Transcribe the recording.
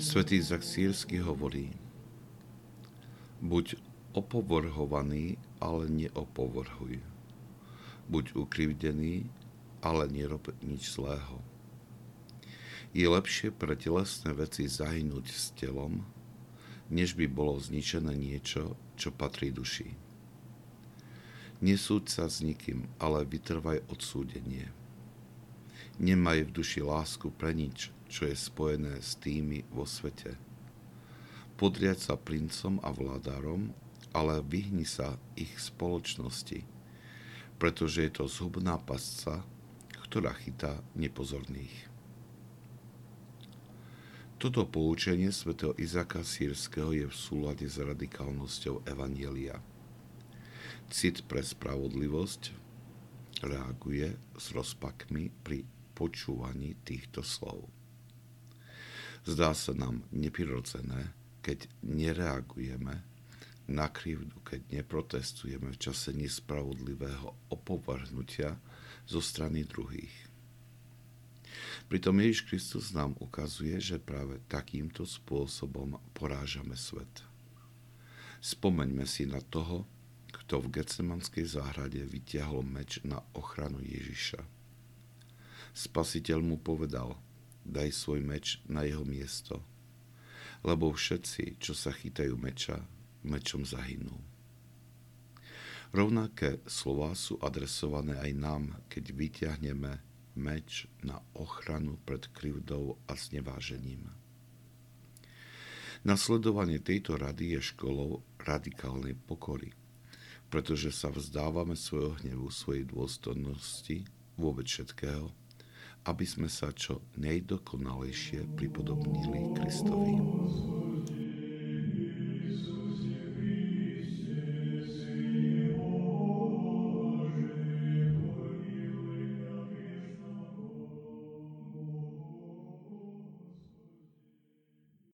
Svetý Zaksírsky hovorí, buď opovrhovaný, ale neopovrhuj. Buď ukrivdený, ale nerob nič zlého. Je lepšie pre telesné veci zahynúť s telom, než by bolo zničené niečo, čo patrí duši. Nesúď sa s nikým, ale vytrvaj odsúdenie. Nemaj v duši lásku pre nič, čo je spojené s tými vo svete. Podriať sa princom a vládarom, ale vyhni sa ich spoločnosti, pretože je to zhubná pasca, ktorá chytá nepozorných. Toto poučenie svätého Izaka Sírskeho je v súlade s radikálnosťou Evanielia. Cit pre spravodlivosť reaguje s rozpakmi pri počúvaní týchto slov. Zdá sa nám neprirodzené, keď nereagujeme na krivdu, keď neprotestujeme v čase nespravodlivého opovrhnutia zo strany druhých. Pritom Ježiš Kristus nám ukazuje, že práve takýmto spôsobom porážame svet. Spomeňme si na toho, kto v Getsemanskej záhrade vytiahol meč na ochranu Ježiša. Spasiteľ mu povedal – daj svoj meč na jeho miesto, lebo všetci, čo sa chytajú meča, mečom zahynú. Rovnaké slova sú adresované aj nám, keď vyťahneme meč na ochranu pred krivdou a znevážením. Nasledovanie tejto rady je školou radikálnej pokory, pretože sa vzdávame svojho hnevu, svojej dôstojnosti, vôbec všetkého, aby sme sa čo nejdokonalejšie pripodobnili Kristovi.